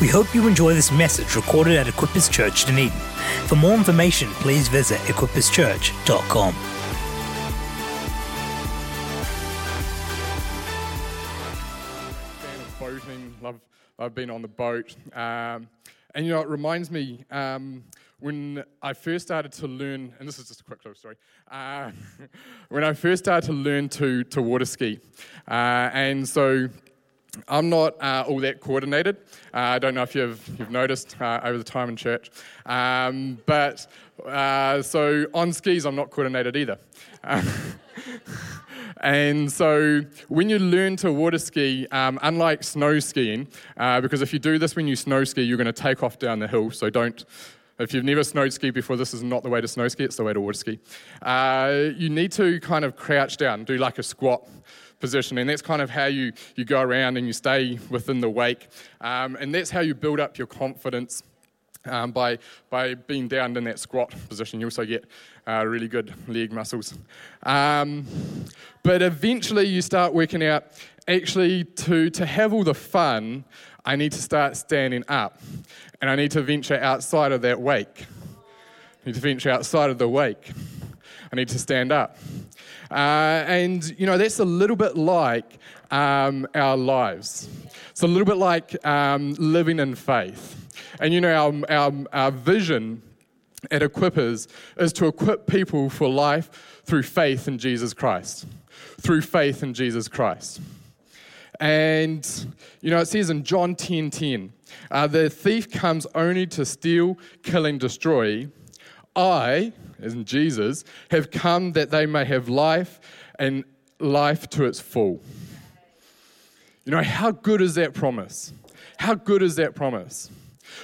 We hope you enjoy this message recorded at Equippers Church Dunedin. For more information, please visit of boating. Love, I've been on the boat. Um, and you know, it reminds me um, when I first started to learn, and this is just a quick little story. Uh, when I first started to learn to, to water ski. Uh, and so I'm not uh, all that coordinated. Uh, I don't know if you've, you've noticed uh, over the time in church. Um, but uh, so on skis, I'm not coordinated either. And so, when you learn to water ski, um, unlike snow skiing, uh, because if you do this when you snow ski, you're going to take off down the hill. So, don't, if you've never snow skied before, this is not the way to snow ski, it's the way to water ski. Uh, you need to kind of crouch down, do like a squat position, and that's kind of how you, you go around and you stay within the wake. Um, and that's how you build up your confidence um, by, by being down in that squat position. You also get uh, really good leg muscles. Um, but eventually you start working out actually, to, to have all the fun, I need to start standing up. And I need to venture outside of that wake. I need to venture outside of the wake. I need to stand up. Uh, and, you know, that's a little bit like um, our lives. It's a little bit like um, living in faith. And you know, our, our, our vision at Equippers is to equip people for life through faith in Jesus Christ. Through faith in Jesus Christ. And, you know, it says in John 10 10, uh, the thief comes only to steal, kill, and destroy. I, in Jesus, have come that they may have life and life to its full. You know, how good is that promise? How good is that promise?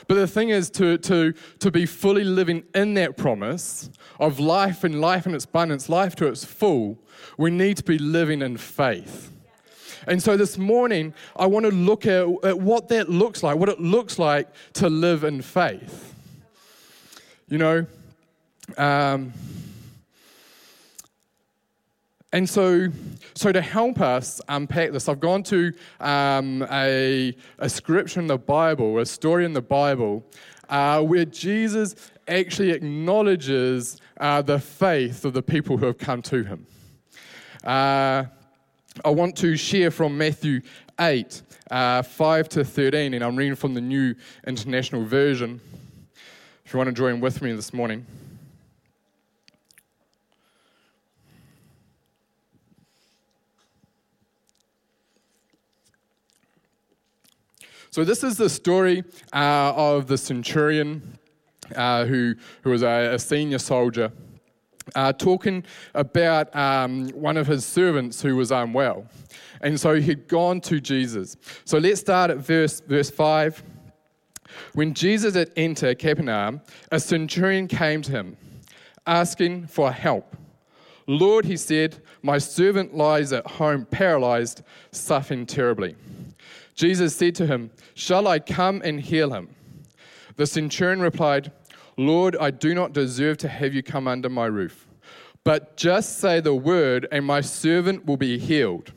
But the thing is, to, to, to be fully living in that promise of life and life in its abundance, life to its full, we need to be living in faith. And so this morning, I want to look at, at what that looks like, what it looks like to live in faith. You know, um, and so, so to help us unpack this, I've gone to um, a, a scripture in the Bible, a story in the Bible, uh, where Jesus actually acknowledges uh, the faith of the people who have come to him. Uh, I want to share from Matthew 8, uh, 5 to 13, and I'm reading from the New International Version. If you want to join with me this morning. So, this is the story uh, of the centurion uh, who, who was a, a senior soldier. Uh, talking about um, one of his servants who was unwell. And so he'd gone to Jesus. So let's start at verse, verse 5. When Jesus had entered Capernaum, a centurion came to him, asking for help. Lord, he said, my servant lies at home paralyzed, suffering terribly. Jesus said to him, Shall I come and heal him? The centurion replied, Lord, I do not deserve to have you come under my roof, but just say the word, and my servant will be healed.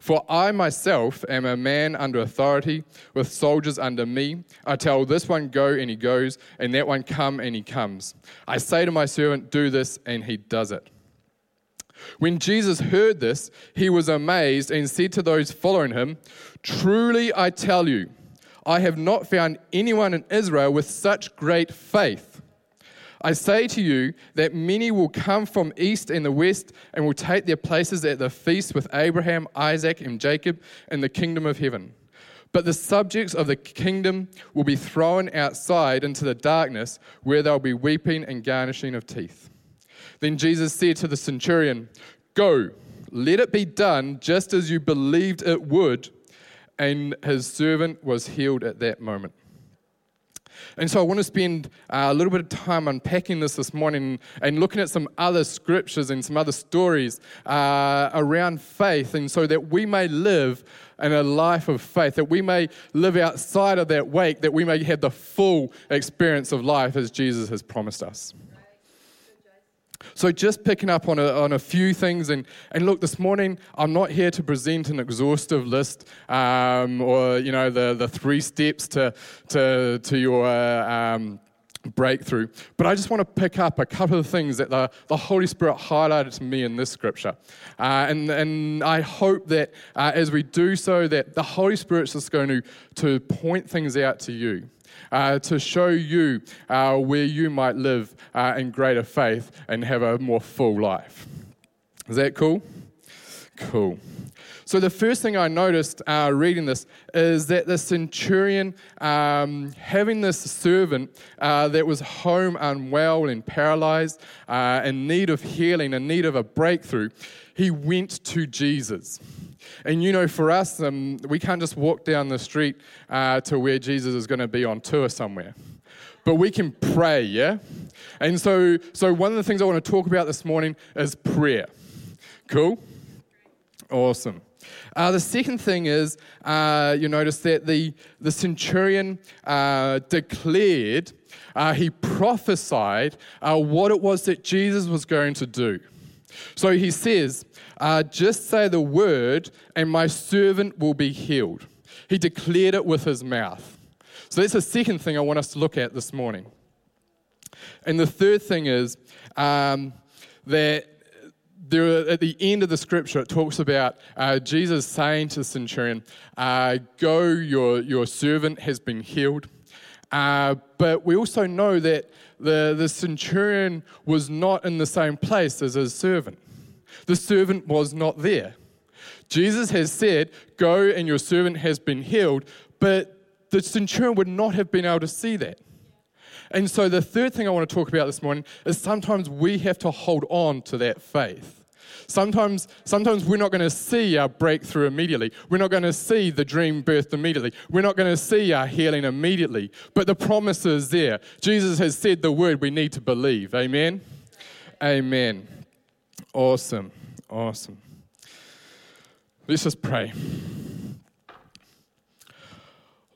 For I myself am a man under authority, with soldiers under me. I tell this one, go, and he goes, and that one, come, and he comes. I say to my servant, do this, and he does it. When Jesus heard this, he was amazed and said to those following him, Truly I tell you, I have not found anyone in Israel with such great faith. I say to you that many will come from east and the west and will take their places at the feast with Abraham, Isaac, and Jacob in the kingdom of heaven. But the subjects of the kingdom will be thrown outside into the darkness where they'll be weeping and garnishing of teeth. Then Jesus said to the centurion, Go, let it be done just as you believed it would and his servant was healed at that moment. And so I want to spend uh, a little bit of time unpacking this this morning and looking at some other scriptures and some other stories uh, around faith, and so that we may live in a life of faith, that we may live outside of that wake, that we may have the full experience of life as Jesus has promised us. So, just picking up on a, on a few things, and, and look, this morning I'm not here to present an exhaustive list um, or you know the, the three steps to, to, to your um, breakthrough, but I just want to pick up a couple of things that the, the Holy Spirit highlighted to me in this scripture, uh, and and I hope that uh, as we do so, that the Holy Spirit's just going to to point things out to you uh, to show you uh, where you might live uh, in greater faith and have a more full life. Is that cool? Cool. So, the first thing I noticed uh, reading this is that the centurion, um, having this servant uh, that was home unwell and paralyzed, uh, in need of healing, in need of a breakthrough, he went to Jesus. And you know, for us, um, we can't just walk down the street uh, to where Jesus is going to be on tour somewhere. But we can pray, yeah? And so, so, one of the things I want to talk about this morning is prayer. Cool? Awesome. Uh, the second thing is uh, you notice that the, the centurion uh, declared, uh, he prophesied uh, what it was that Jesus was going to do. So he says, uh, Just say the word, and my servant will be healed. He declared it with his mouth. So that's the second thing I want us to look at this morning. And the third thing is um, that there, at the end of the scripture, it talks about uh, Jesus saying to the centurion, uh, Go, your, your servant has been healed. Uh, but we also know that the, the centurion was not in the same place as his servant. The servant was not there. Jesus has said, Go and your servant has been healed, but the centurion would not have been able to see that. And so, the third thing I want to talk about this morning is sometimes we have to hold on to that faith. Sometimes, sometimes we're not going to see our breakthrough immediately. We're not going to see the dream birthed immediately. We're not going to see our healing immediately. But the promise is there. Jesus has said the word we need to believe. Amen? Amen. Awesome. Awesome. Let's just pray.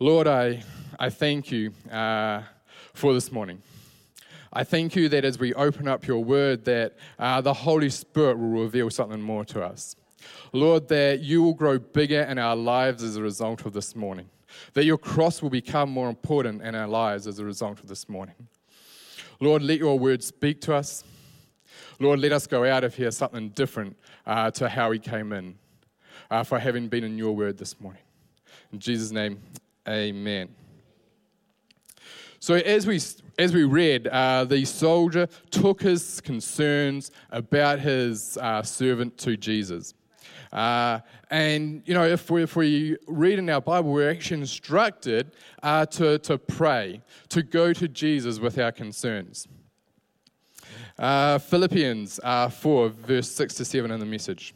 Lord, I, I thank you uh, for this morning. I thank you that as we open up your word, that uh, the Holy Spirit will reveal something more to us. Lord, that you will grow bigger in our lives as a result of this morning. That your cross will become more important in our lives as a result of this morning. Lord, let your word speak to us. Lord, let us go out of here something different uh, to how we came in uh, for having been in your word this morning. In Jesus' name, amen. So, as we, as we read, uh, the soldier took his concerns about his uh, servant to Jesus. Uh, and, you know, if we, if we read in our Bible, we're actually instructed uh, to, to pray, to go to Jesus with our concerns. Uh, Philippians uh, 4, verse 6 to 7 in the message.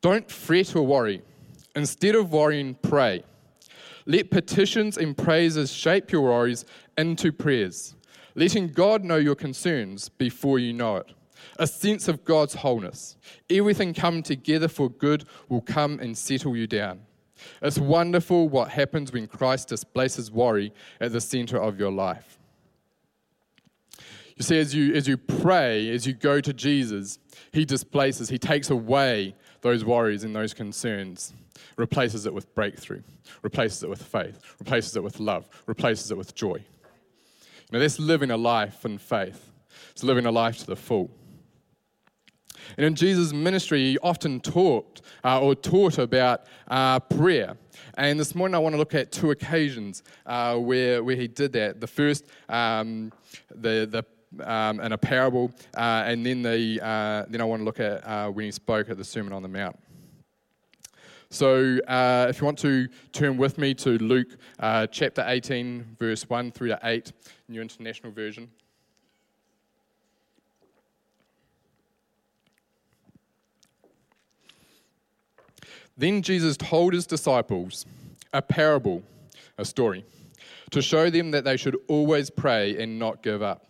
Don't fret or worry. Instead of worrying, pray. Let petitions and praises shape your worries into prayers, letting God know your concerns before you know it. A sense of God's wholeness. Everything coming together for good will come and settle you down. It's wonderful what happens when Christ displaces worry at the center of your life. You see, as you, as you pray, as you go to Jesus, He displaces, He takes away those worries and those concerns replaces it with breakthrough, replaces it with faith, replaces it with love, replaces it with joy. Now, that's living a life in faith. It's living a life to the full. And in Jesus' ministry, he often talked uh, or taught about uh, prayer. And this morning, I want to look at two occasions uh, where, where he did that. The first, um, the, the um, in a parable, uh, and then, the, uh, then I want to look at uh, when he spoke at the Sermon on the Mount. So, uh, if you want to turn with me to Luke uh, chapter 18, verse 1 through to 8, New International Version. Then Jesus told his disciples a parable, a story, to show them that they should always pray and not give up.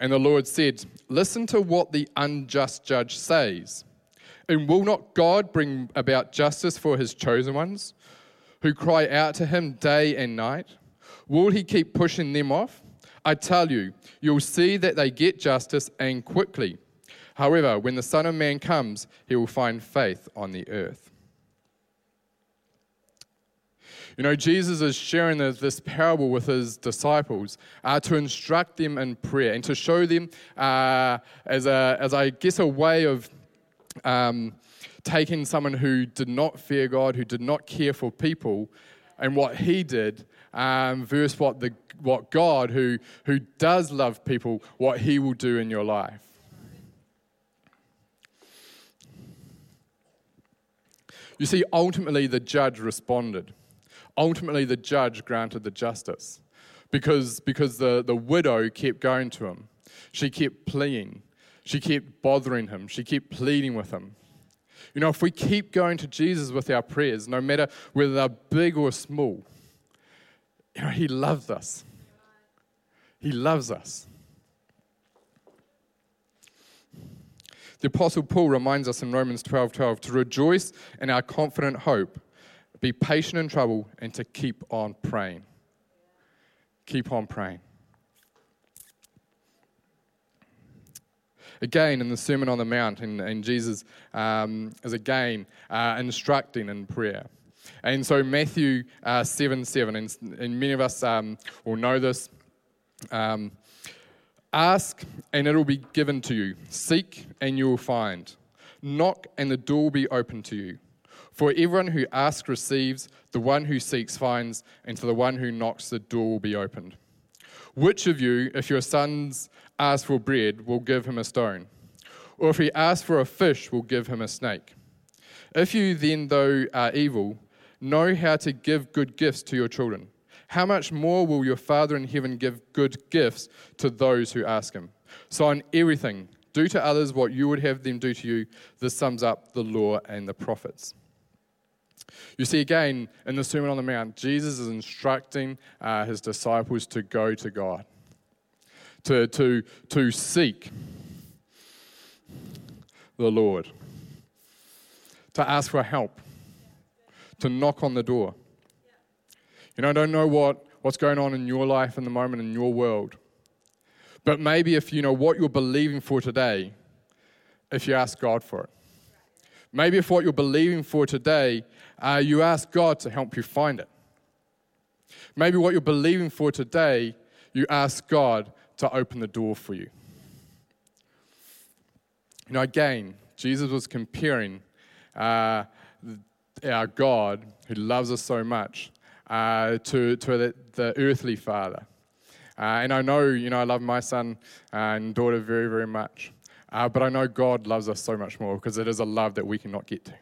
And the Lord said, Listen to what the unjust judge says. And will not God bring about justice for his chosen ones, who cry out to him day and night? Will he keep pushing them off? I tell you, you'll see that they get justice and quickly. However, when the Son of Man comes, he will find faith on the earth. You know, Jesus is sharing this parable with his disciples uh, to instruct them in prayer and to show them, uh, as, a, as I guess, a way of um, taking someone who did not fear God, who did not care for people, and what he did, um, versus what, the, what God, who, who does love people, what he will do in your life. You see, ultimately, the judge responded. Ultimately, the judge granted the justice because, because the, the widow kept going to him. She kept pleading. She kept bothering him. She kept pleading with him. You know, if we keep going to Jesus with our prayers, no matter whether they're big or small, you know, He loves us. He loves us. The Apostle Paul reminds us in Romans 12 12 to rejoice in our confident hope, be patient in trouble, and to keep on praying. Keep on praying. Again, in the Sermon on the Mount, and, and Jesus um, is again uh, instructing in prayer. And so, Matthew uh, 7 7, and, and, many of us um, will know this. Um, Ask, and it will be given to you. Seek, and you will find. Knock, and the door will be open to you. For everyone who asks receives, the one who seeks finds, and to the one who knocks, the door will be opened. Which of you, if your sons ask for bread, will give him a stone? Or if he asks for a fish, will give him a snake? If you then, though are evil, know how to give good gifts to your children, how much more will your Father in heaven give good gifts to those who ask him? So, in everything, do to others what you would have them do to you. This sums up the law and the prophets. You see, again, in the Sermon on the Mount, Jesus is instructing uh, his disciples to go to God, to, to, to seek the Lord, to ask for help to knock on the door. You know, I don't know what, what's going on in your life in the moment in your world. But maybe if you know what you're believing for today, if you ask God for it. Maybe if what you're believing for today, uh, you ask God to help you find it. Maybe what you're believing for today, you ask God to open the door for you. You know, again, Jesus was comparing uh, our God, who loves us so much, uh, to, to the, the, earthly Father. Uh, and I know, you know, I love my son and daughter very, very much. Uh, but I know God loves us so much more because it is a love that we cannot get to.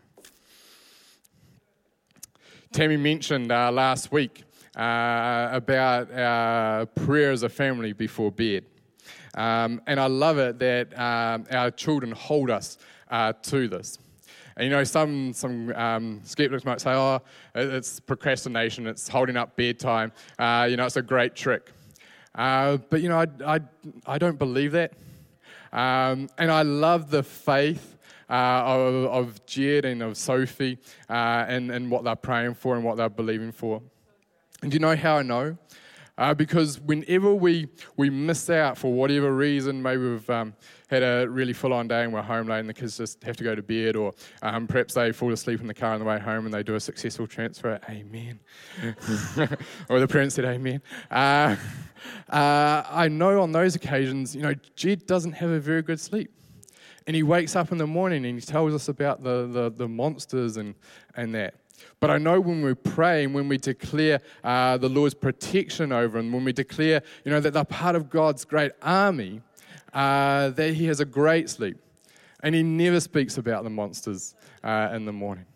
Tammy mentioned uh, last week uh, about our prayer as a family before bed. Um, and I love it that um, our children hold us uh, to this. And you know, some, some um, skeptics might say, oh, it's procrastination, it's holding up bedtime, uh, you know, it's a great trick. Uh, but you know, I, I, I don't believe that. Um, and I love the faith uh, of, Jed and of Sophie uh, and, and what they're praying for and what they're believing for. And do you know how I know? Uh, because whenever we, we miss out for whatever reason, maybe we've um, had a really full on day and we're home late and the kids just have to go to bed, or um, perhaps they fall asleep in the car on the way home and they do a successful transfer, amen. or the parents said amen. Uh, uh, I know on those occasions, you know, Jed doesn't have a very good sleep. And he wakes up in the morning and he tells us about the, the, the monsters and, and that. But I know when we pray and when we declare uh, the Lord's protection over them, when we declare, you know, that they're part of God's great army, uh, that He has a great sleep. And He never speaks about the monsters uh, in the morning.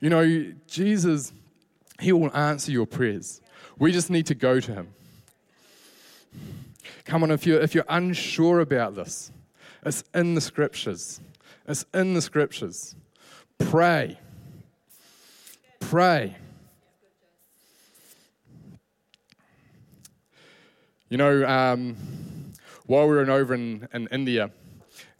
You know, Jesus, He will answer your prayers. We just need to go to Him. Come on, if you're, if you're unsure about this, it's in the scriptures. It's in the scriptures. Pray. Pray. You know, um, while we were over in, in India,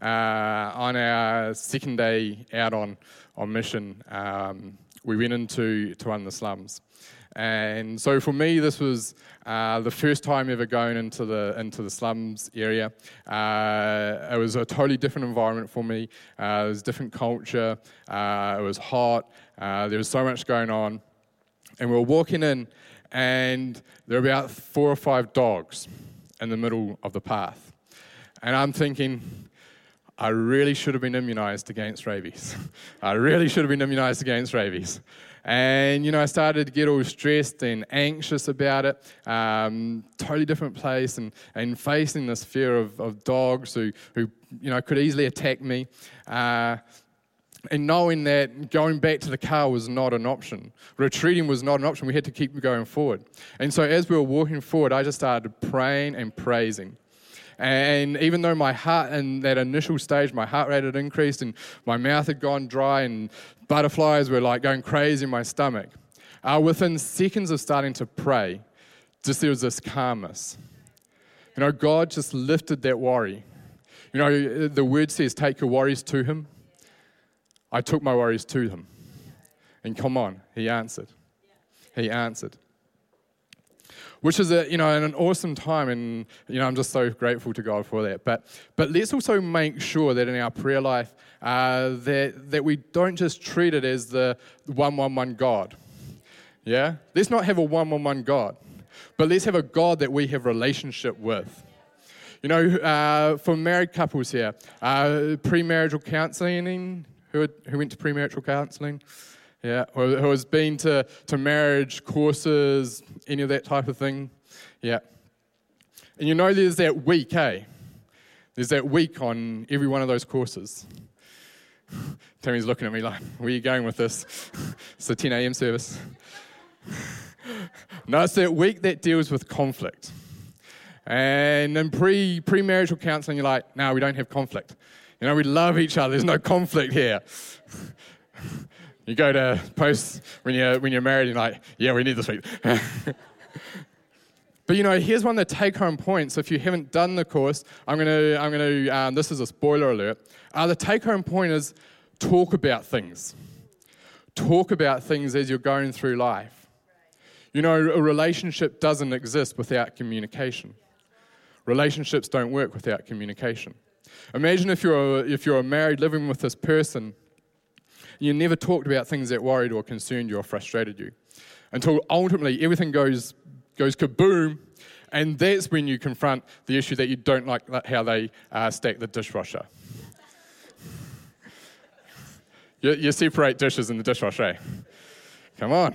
uh, on our second day out on, on mission, um, we went into to one of the slums. And so for me, this was uh, the first time ever going into the into the slums area. Uh, it was a totally different environment for me. Uh, it was a different culture. Uh, it was hot. Uh, there was so much going on, and we were walking in, and there were about four or five dogs in the middle of the path, and I'm thinking. I really should have been immunized against rabies. I really should have been immunized against rabies. And, you know, I started to get all stressed and anxious about it. Um, totally different place and, and facing this fear of, of dogs who, who, you know, could easily attack me. Uh, and knowing that going back to the car was not an option, retreating was not an option, we had to keep going forward. And so as we were walking forward, I just started praying and praising. And even though my heart, in that initial stage, my heart rate had increased and my mouth had gone dry and butterflies were like going crazy in my stomach, uh, within seconds of starting to pray, just there was this calmness. You know, God just lifted that worry. You know, the word says, take your worries to Him. I took my worries to Him. And come on, He answered. He answered which is a, you know an awesome time, and you know I'm just so grateful to God for that. But but let's also make sure that in our prayer life uh, that that we don't just treat it as the one one one God. Yeah, let's not have a one one one God, but let's have a God that we have relationship with. You know, uh, for married couples here, uh, premarital counselling. Who, who went to premarital counselling? Yeah, who, has been to, to marriage courses, any of that type of thing. Yeah. And you know there's that week, eh? There's that week on every one of those courses. Tammy's looking at me like, where are you going with this? it's the 10 a.m. service. no, it's that week that deals with conflict. And in pre premarital counseling, you're like, no, we don't have conflict. You know, we love each other. There's no conflict here. You go to post when you're, when you're married, you're like, yeah, we need this week. but you know, here's one of the take home points. If you haven't done the course, I'm going to, I'm going to um, this is a spoiler alert. Uh, the take home point is talk about things. Talk about things as you're going through life. You know, a relationship doesn't exist without communication. Relationships don't work without communication. Imagine if you're, if you're married living with this person you never talked about things that worried or concerned you or frustrated you. Until ultimately everything goes, goes kaboom, and that's when you confront the issue that you don't like how they uh, stack the dishwasher. you, you separate dishes in the dishwasher. Eh? Come on.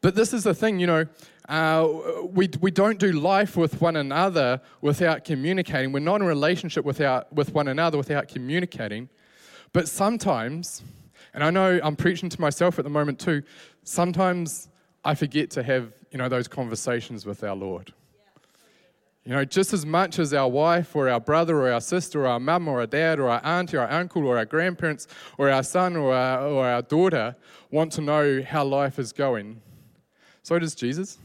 But this is the thing, you know, uh, we, we don't do life with one another without communicating. We're not in a relationship without, with one another without communicating. But sometimes, and I know I'm preaching to myself at the moment too, sometimes I forget to have you know, those conversations with our Lord. You know, just as much as our wife or our brother or our sister or our mum or our dad or our auntie or our uncle or our grandparents or our son or our, or our daughter want to know how life is going, so does Jesus.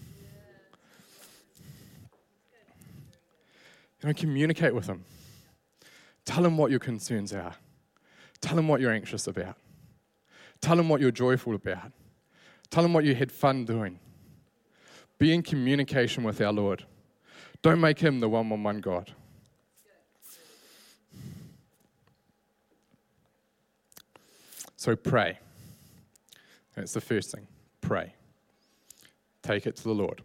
You know, communicate with them. Tell them what your concerns are. Tell them what you're anxious about. Tell them what you're joyful about. Tell them what you had fun doing. Be in communication with our Lord. Don't make him the one on one God. So pray. That's the first thing. Pray. Take it to the Lord.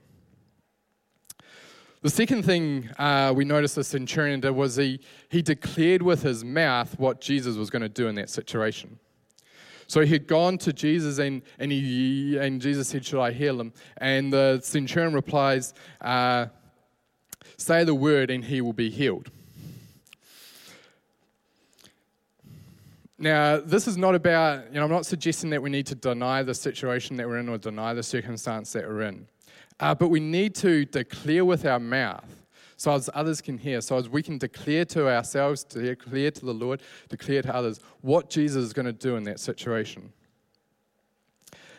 The second thing uh, we noticed the centurion did was he, he declared with his mouth what Jesus was going to do in that situation. So he had gone to Jesus and, and, he, and Jesus said, Should I heal him? And the centurion replies, uh, Say the word and he will be healed. Now, this is not about, you know, I'm not suggesting that we need to deny the situation that we're in or deny the circumstance that we're in. Uh, but we need to declare with our mouth so as others can hear, so as we can declare to ourselves, declare to the Lord, declare to others what Jesus is going to do in that situation.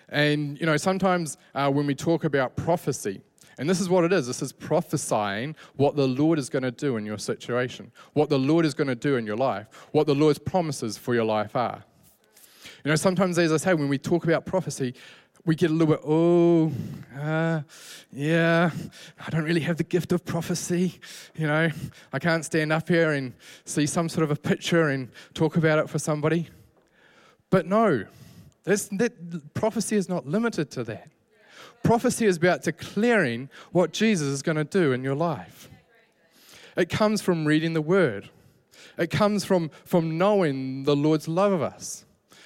And, you know, sometimes uh, when we talk about prophecy, and this is what it is this is prophesying what the Lord is going to do in your situation, what the Lord is going to do in your life, what the Lord's promises for your life are. You know, sometimes, as I say, when we talk about prophecy, we get a little bit, oh, uh, yeah, I don't really have the gift of prophecy. You know, I can't stand up here and see some sort of a picture and talk about it for somebody. But no, that, prophecy is not limited to that. Prophecy is about declaring what Jesus is going to do in your life. It comes from reading the Word, it comes from, from knowing the Lord's love of us,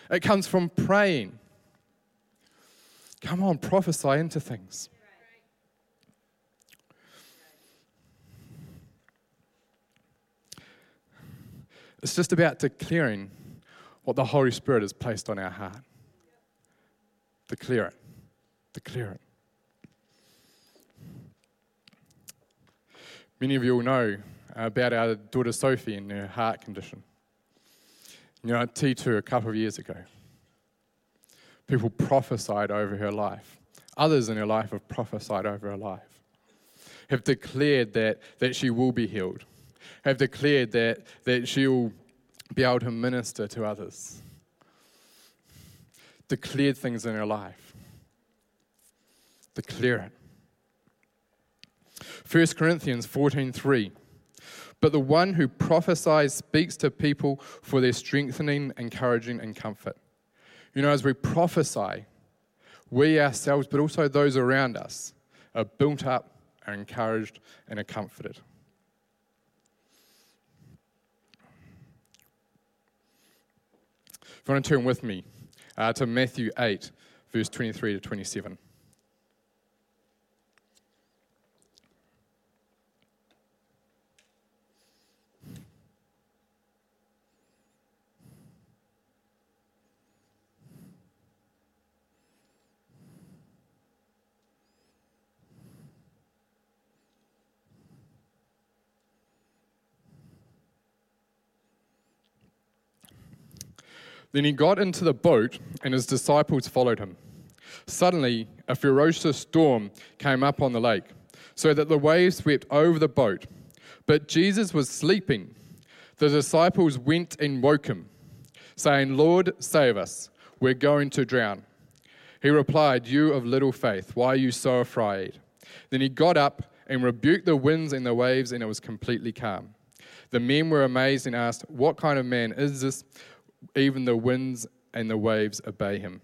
it comes from praying. Come on, prophesy into things. It's just about declaring what the Holy Spirit has placed on our heart. Declare it. Declare it. Many of you will know about our daughter Sophie and her heart condition. You know, at T2 a couple of years ago, people prophesied over her life. Others in her life have prophesied over her life, have declared that, that she will be healed, have declared that, that she'll be able to minister to others, declared things in her life. Declare it. 1 Corinthians 14:3 But the one who prophesies speaks to people for their strengthening, encouraging and comfort. You know, as we prophesy, we ourselves, but also those around us, are built up, are encouraged, and are comforted. If you want to turn with me uh, to Matthew 8, verse 23 to 27. Then he got into the boat, and his disciples followed him. Suddenly, a ferocious storm came up on the lake, so that the waves swept over the boat. But Jesus was sleeping. The disciples went and woke him, saying, Lord, save us. We're going to drown. He replied, You of little faith, why are you so afraid? Then he got up and rebuked the winds and the waves, and it was completely calm. The men were amazed and asked, What kind of man is this? Even the winds and the waves obey him.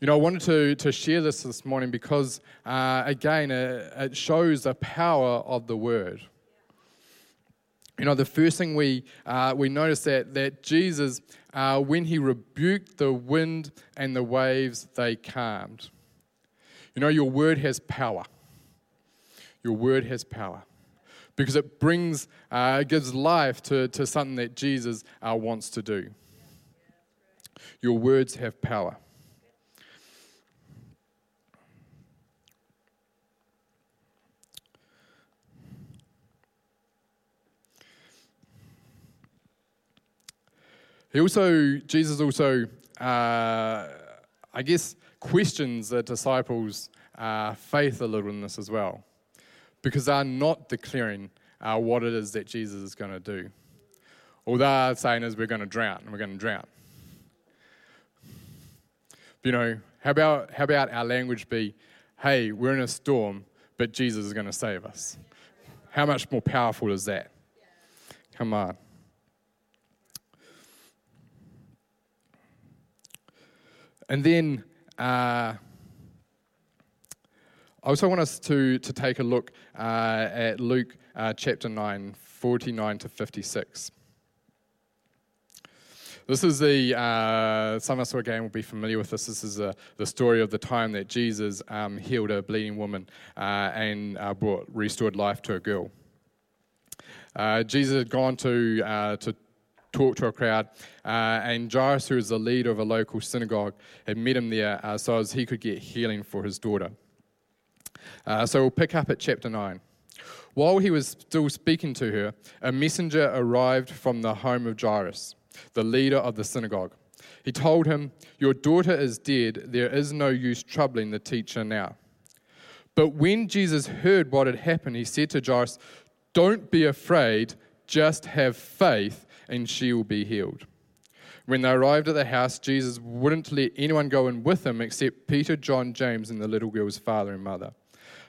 You know, I wanted to, to share this this morning because, uh, again, it, shows the power of the word. You know, the first thing we, uh, we notice that, that Jesus, uh, when he rebuked the wind and the waves, they calmed. You know, your word has power. Your word has power because it brings, uh, gives life to, to something that Jesus uh, wants to do. Your words have power. He also, Jesus also, uh, I guess, questions the disciples' uh, faith a little in this as well because they're not declaring uh, what it is that Jesus is going to do. All they're saying is, we're going to drown, and we're going to drown. you know, how about, how about our language be, hey, we're in a storm, but Jesus is going to save us? How much more powerful is that? Come on. And then uh, I also want us to, to take a look uh, at Luke uh, chapter 9, 49 to 56. This is the, uh, some of us again will be familiar with this. This is a, the story of the time that Jesus um, healed a bleeding woman uh, and uh, brought restored life to a girl. Uh, Jesus had gone to, to talk to a crowd. Uh, and Jairus, who was the leader of a local synagogue, had met him there uh, so as he could get healing for his daughter. Uh, so we'll pick up at chapter 9. While he was still speaking to her, a messenger arrived from the home of Jairus, the leader of the synagogue. He told him, Your daughter is dead. There is no use troubling the teacher now. But when Jesus heard what had happened, he said to Jairus, Don't be afraid, just have faith, and she will be healed. When they arrived at the house, Jesus wouldn't let anyone go in with him except Peter, John, James, and the little girl's father and mother.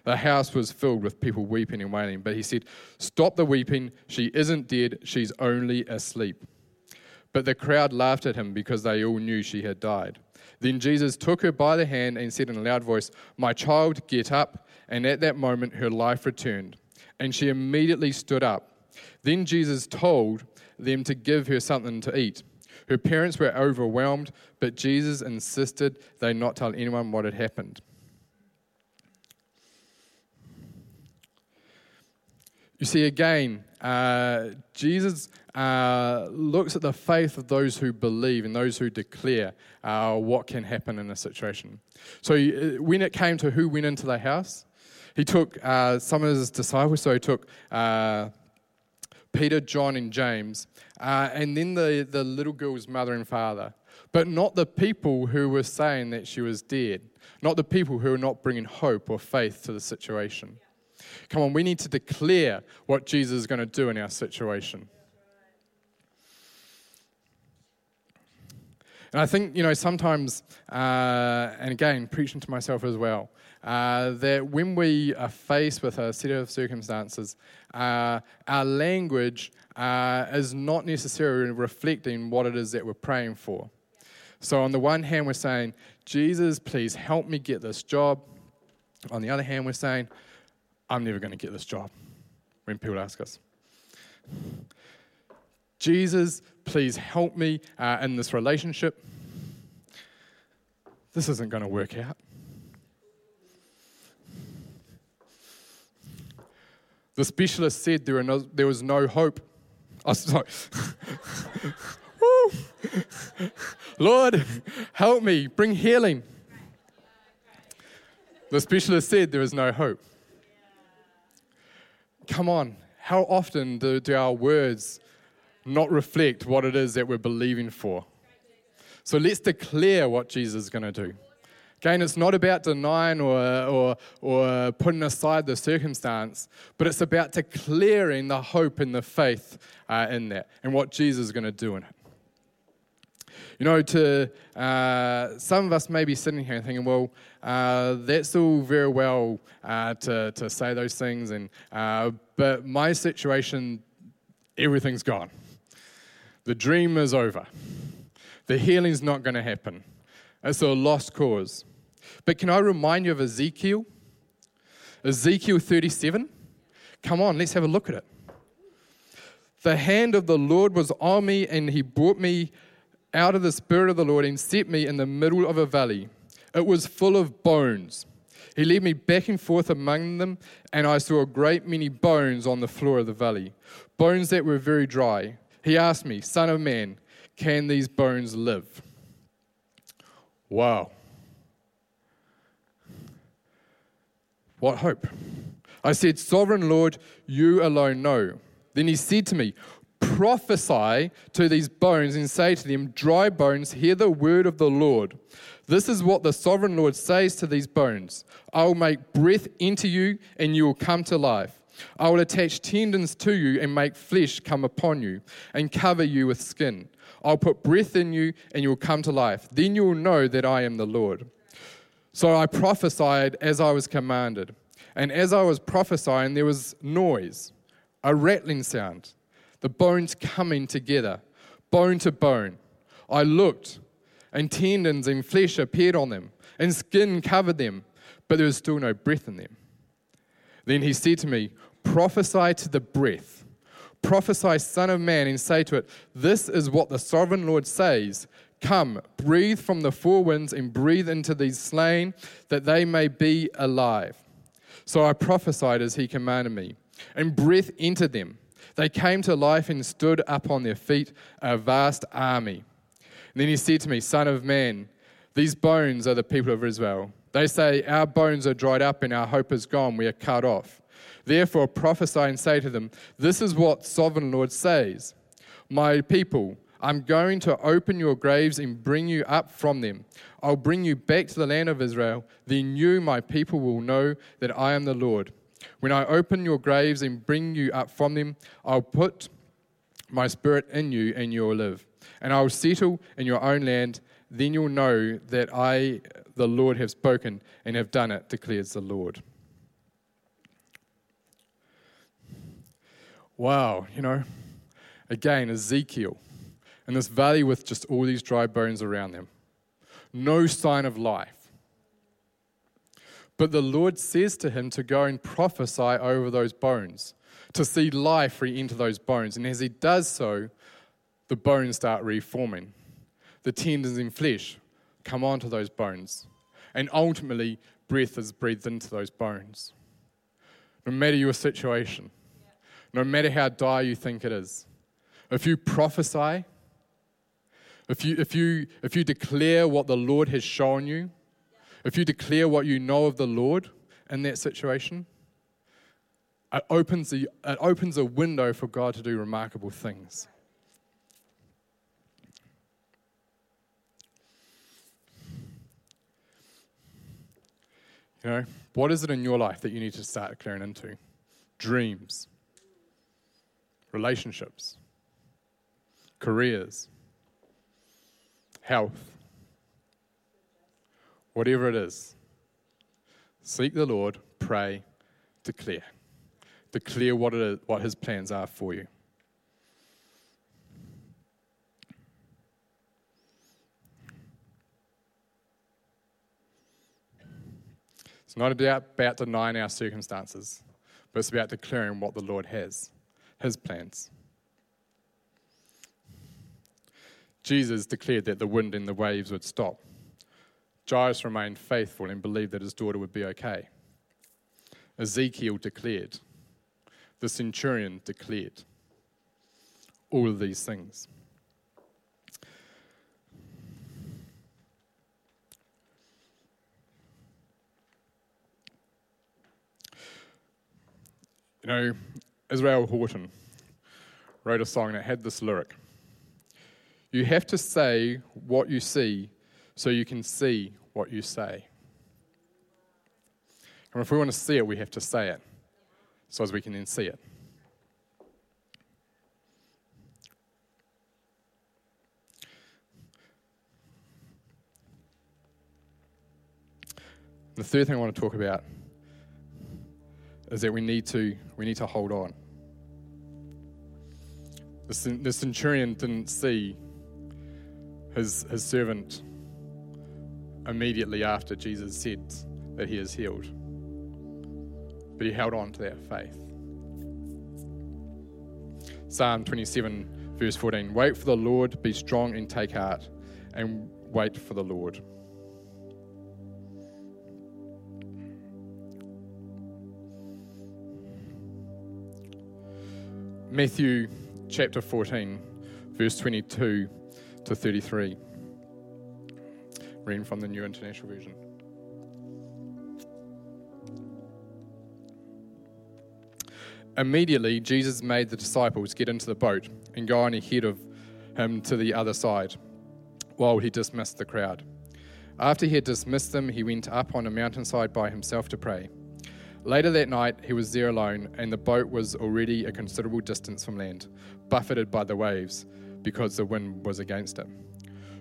The house was filled with people weeping and wailing, but he said, Stop the weeping. She isn't dead, she's only asleep. But the crowd laughed at him because they all knew she had died. Then Jesus took her by the hand and said in a loud voice, My child, get up. And at that moment her life returned, and she immediately stood up. Then Jesus told them to give her something to eat. Her parents were overwhelmed, but Jesus insisted they not tell anyone what had happened. You see, again, uh, Jesus uh, looks at the faith of those who believe and those who declare uh, what can happen in a situation. So, uh, when it came to who went into the house, he took uh, some of his disciples, so he took uh, Peter, John, and James, and then the, the little girl's mother and father, but not the people who were saying that she was dead, not the people who were not bringing hope or faith to the situation. Come on, we need to declare what Jesus is going to do in our situation. And I think, you know, sometimes, uh, and again, preaching to myself as well, uh, that when we are faced with a set of circumstances, uh, our language uh, is not necessarily reflecting what it is that we're praying for. So, on the one hand, we're saying, Jesus, please help me get this job. On the other hand, we're saying, I'm never going to get this job when people ask us. Jesus, please help me uh, in this relationship. This isn't going to work out. The specialist said there, no, there was no hope. Oh, sorry. Lord, help me, bring healing. The specialist said there is no hope. Come on, how often do, do our words not reflect what it is that we're believing for? So let's declare what Jesus is going to do. Again, it's not about denying or, or, or putting aside the circumstance, but it's about declaring the hope and the faith uh, in that and what Jesus is going to do in it. You know, to uh, some of us may be sitting here thinking, well, uh, that's all very well uh, to, to say those things, and, uh, but my situation, everything's gone. The dream is over. The healing's not going to happen. It's a lost cause. But can I remind you of Ezekiel? Ezekiel 37? Come on, let's have a look at it. The hand of the Lord was on me, and he brought me out of the Spirit of the Lord and set me in the middle of a valley. It was full of bones. He led me back and forth among them, and I saw a great many bones on the floor of the valley, bones that were very dry. He asked me, Son of man, can these bones live? Wow. What hope? I said, Sovereign Lord, you alone know. Then he said to me, prophesy to these bones and say to them, Dry bones, hear the word of the Lord. This is what the sovereign Lord says to these bones I will make breath into you, and you will come to life. I will attach tendons to you and make flesh come upon you and cover you with skin. I'll put breath in you, and you will come to life. Then you will know that I am the Lord. So I prophesied as I was commanded. And as I was prophesying, there was noise, a rattling sound the bones coming together, bone to bone. I looked, and tendons and flesh appeared on them, and skin covered them, but there was still no breath in them. Then he said to me, Prophesy to the breath. Prophesy, Son of Man, and say to it, This is what the sovereign Lord says. Come, breathe from the four winds and breathe into these slain, that they may be alive. So I prophesied as he commanded me, and breath entered them They came to life and stood up on their feet, a vast army. And then he said to me, Son of man, these bones are the people of Israel. They say, Our bones are dried up and our hope is gone. We are cut off. Therefore prophesy and say to them, This is what sovereign Lord says My people, I'm going to open your graves and bring you up from them. I'll bring you back to the land of Israel. Then you, my people, will know that I am the Lord. When I open your graves and bring you up from them, I'll put my spirit in you and you'll live. And I will settle in your own land. Then you'll know that I, the Lord, have spoken and have done it, declares the Lord. Wow, you know, again, Ezekiel in this valley with just all these dry bones around them. No sign of life. But the Lord says to him to go and prophesy over those bones, to see life re enter those bones. And as he does so, the bones start reforming. The tendons and flesh come onto those bones. And ultimately, breath is breathed into those bones. No matter your situation, no matter how dire you think it is, if you prophesy, if you, if you, if you declare what the Lord has shown you, if you declare what you know of the Lord in that situation, it opens, a, it opens a window for God to do remarkable things. You know, what is it in your life that you need to start declaring into? Dreams, relationships, careers, health, whatever it is, seek the Lord, pray, declare. Declare what, it is, what His plans are for you. It's not about, denying our circumstances, but it's about declaring what the Lord has, His plans. Jesus declared that the wind and the waves would stop. Jairus remained faithful and believed that his daughter would be okay. Ezekiel declared. The centurion declared. All of these things. You know, Israel Houghton wrote a song that had this lyric You have to say what you see so you can see what you say. And if we want to see it, we have to say it so as we can then see it. The third thing I want to talk about is that we need to, we need to hold on. The, centurion didn't see his, his servant immediately after Jesus said that he is healed. But he held on to that faith. Psalm 27, verse 14 Wait for the Lord, be strong and take heart, and wait for the Lord. Matthew chapter 14, verse 22 to 33 reading from the New International Version. Immediately, Jesus made the disciples get into the boat and go on ahead of him to the other side, while he dismissed the crowd. After he had dismissed them, he went up on a mountainside by himself to pray. Later that night, he was there alone, and the boat was already a considerable distance from land, buffeted by the waves, because the wind was against it.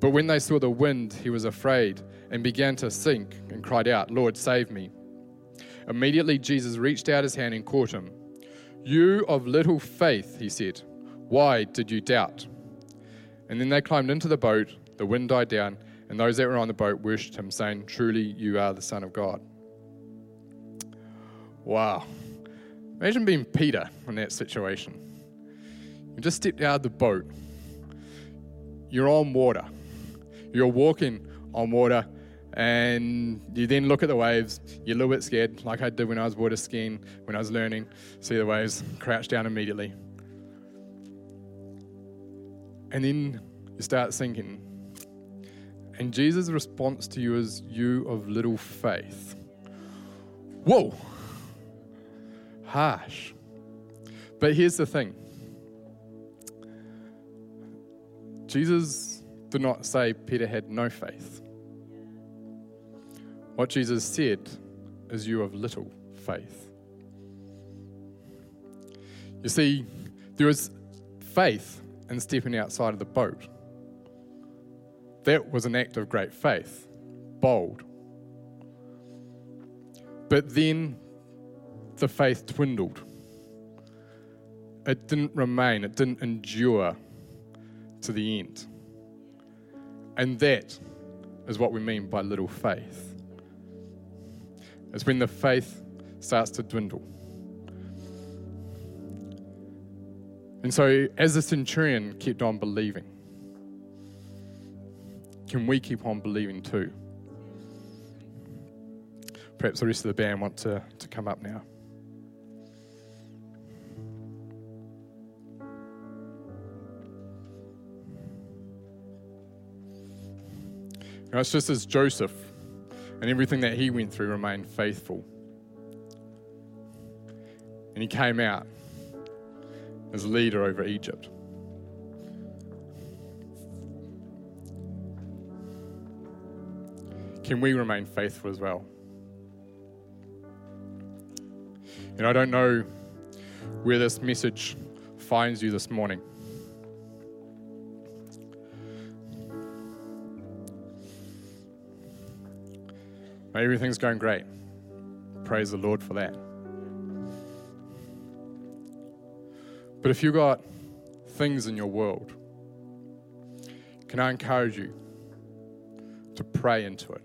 But when they saw the wind, he was afraid and began to sink and cried out, Lord, save me. Immediately Jesus reached out his hand and caught him. You of little faith, he said, why did you doubt? And then they climbed into the boat, the wind died down, and those that were on the boat worshipped him, saying, Truly, you are the Son of God. Wow. Imagine being Peter in that situation. You just stepped out of the boat. You're on water. You're walking on water, and you then look at the waves. You're a little bit scared, like I did when I was water skiing, when I was learning. See the waves, crouch down immediately. And then you start sinking. And Jesus' response to you is, You of little faith. Whoa! Harsh. But here's the thing Jesus did not say Peter had no faith. What Jesus said is, You have little faith. You see, there was faith in stepping outside of the boat. That was an act of great faith, bold. But then the faith dwindled. It didn't remain, it didn't endure to the end. And that is what we mean by little faith. It's when the faith starts to dwindle. And so, as the centurion kept on believing, can we keep on believing too? Perhaps the rest of the band want to, to come up now. It's just as Joseph and everything that he went through remained faithful. And he came out as leader over Egypt. Can we remain faithful as well? And I don't know where this message finds you this morning. Maybe everything's going great. Praise the Lord for that. But if you've got things in your world, can I encourage you to pray into it,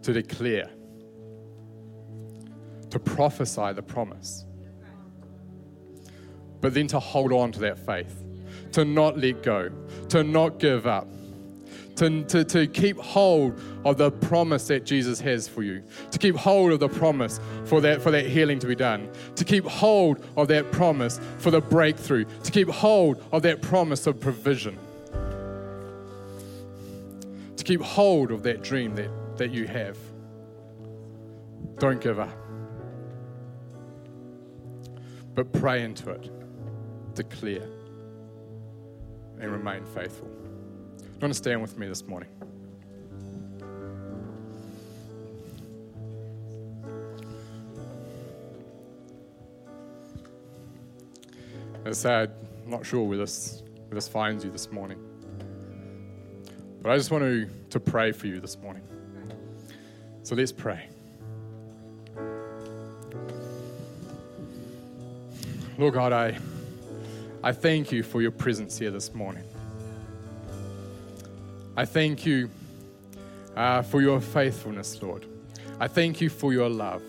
to declare, to prophesy the promise, but then to hold on to that faith, to not let go, to not give up, to, to, to keep hold of the promise that Jesus has for you, to keep hold of the promise for that, for that healing to be done, to keep hold of that promise for the breakthrough, to keep hold of that promise of provision, to keep hold of that dream that, that you have. Don't give up, but pray into it, declare, and remain faithful. You want to stand with me this morning? As I said, I'm not sure where this, where this finds you this morning. But I just want to, to pray for you this morning. So let's pray. Lord God, I, I thank you for your presence here this morning. I thank you uh, for your faithfulness, Lord. I thank you for your love.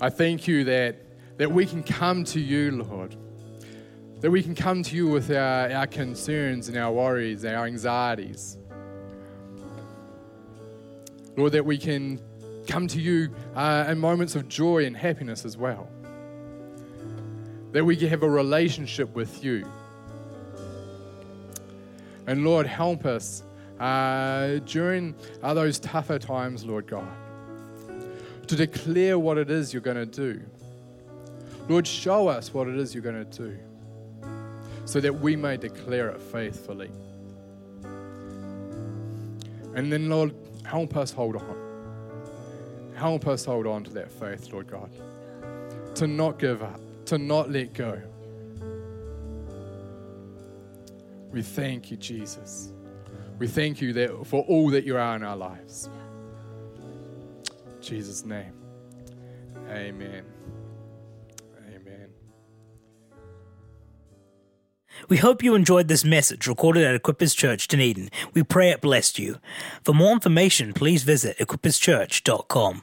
I thank you that, that we can come to you, Lord. That we can come to you with our, our concerns and our worries, and our anxieties. Lord, that we can come to you uh, in moments of joy and happiness as well. That we can have a relationship with you. And Lord, help us uh, during uh, those tougher times, Lord God, to declare what it is you're going to do. Lord, show us what it is you're going to do so that we may declare it faithfully. And then, Lord, help us hold on. Help us hold on to that faith, Lord God. To not give up, to not let go. We thank you, Jesus. We thank you that for all that you are in our lives. In Jesus' name. Amen. Amen. We hope you enjoyed this message recorded at Equippers Church, Dunedin. We pray it blessed you. For more information, please visit equipperschurch.com.